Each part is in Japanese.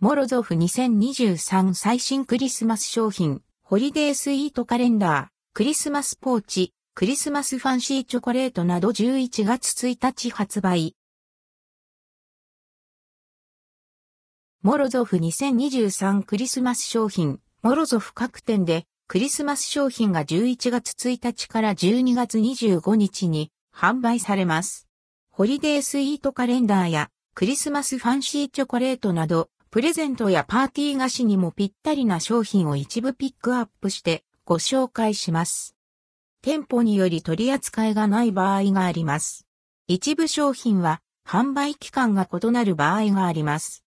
モロゾフ2023最新クリスマス商品、ホリデースイートカレンダー、クリスマスポーチ、クリスマスファンシーチョコレートなど11月1日発売。モロゾフ2023クリスマス商品、モロゾフ各店でクリスマス商品が11月1日から12月25日に販売されます。ホリデースイートカレンダーやクリスマスファンシーチョコレートなどプレゼントやパーティー菓子にもぴったりな商品を一部ピックアップしてご紹介します。店舗により取り扱いがない場合があります。一部商品は販売期間が異なる場合があります。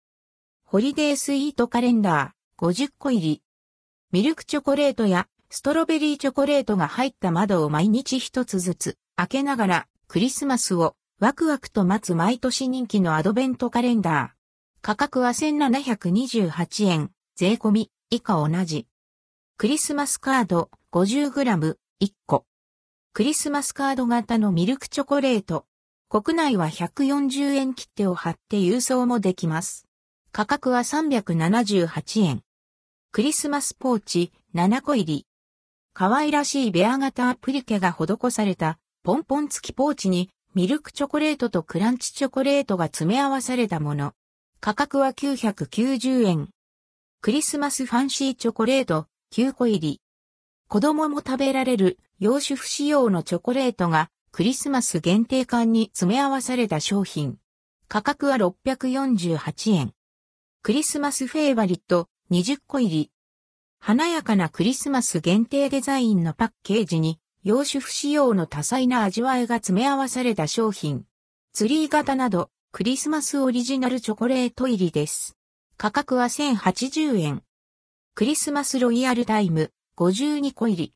ホリデースイートカレンダー50個入り。ミルクチョコレートやストロベリーチョコレートが入った窓を毎日一つずつ開けながらクリスマスをワクワクと待つ毎年人気のアドベントカレンダー。価格は1728円、税込み、以下同じ。クリスマスカード 50g1 個。クリスマスカード型のミルクチョコレート。国内は140円切手を貼って郵送もできます。価格は378円。クリスマスポーチ7個入り。可愛らしいベア型アプリケが施されたポンポン付きポーチにミルクチョコレートとクランチチョコレートが詰め合わされたもの。価格は990円。クリスマスファンシーチョコレート9個入り。子供も食べられる洋酒不使用のチョコレートがクリスマス限定缶に詰め合わされた商品。価格は648円。クリスマスフェイバリット20個入り。華やかなクリスマス限定デザインのパッケージに洋酒不使用の多彩な味わいが詰め合わされた商品。ツリー型などクリスマスオリジナルチョコレート入りです。価格は1080円。クリスマスロイヤルタイム52個入り。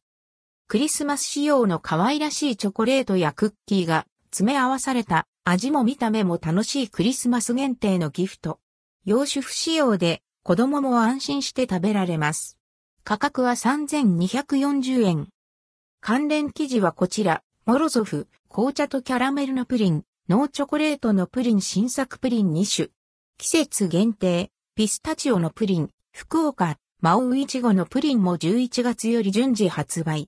クリスマス仕様の可愛らしいチョコレートやクッキーが詰め合わされた味も見た目も楽しいクリスマス限定のギフト。洋酒不使用で子供も安心して食べられます。価格は3240円。関連記事はこちら、モロゾフ、紅茶とキャラメルのプリン、ノーチョコレートのプリン新作プリン2種。季節限定、ピスタチオのプリン、福岡、マオウイチゴのプリンも11月より順次発売。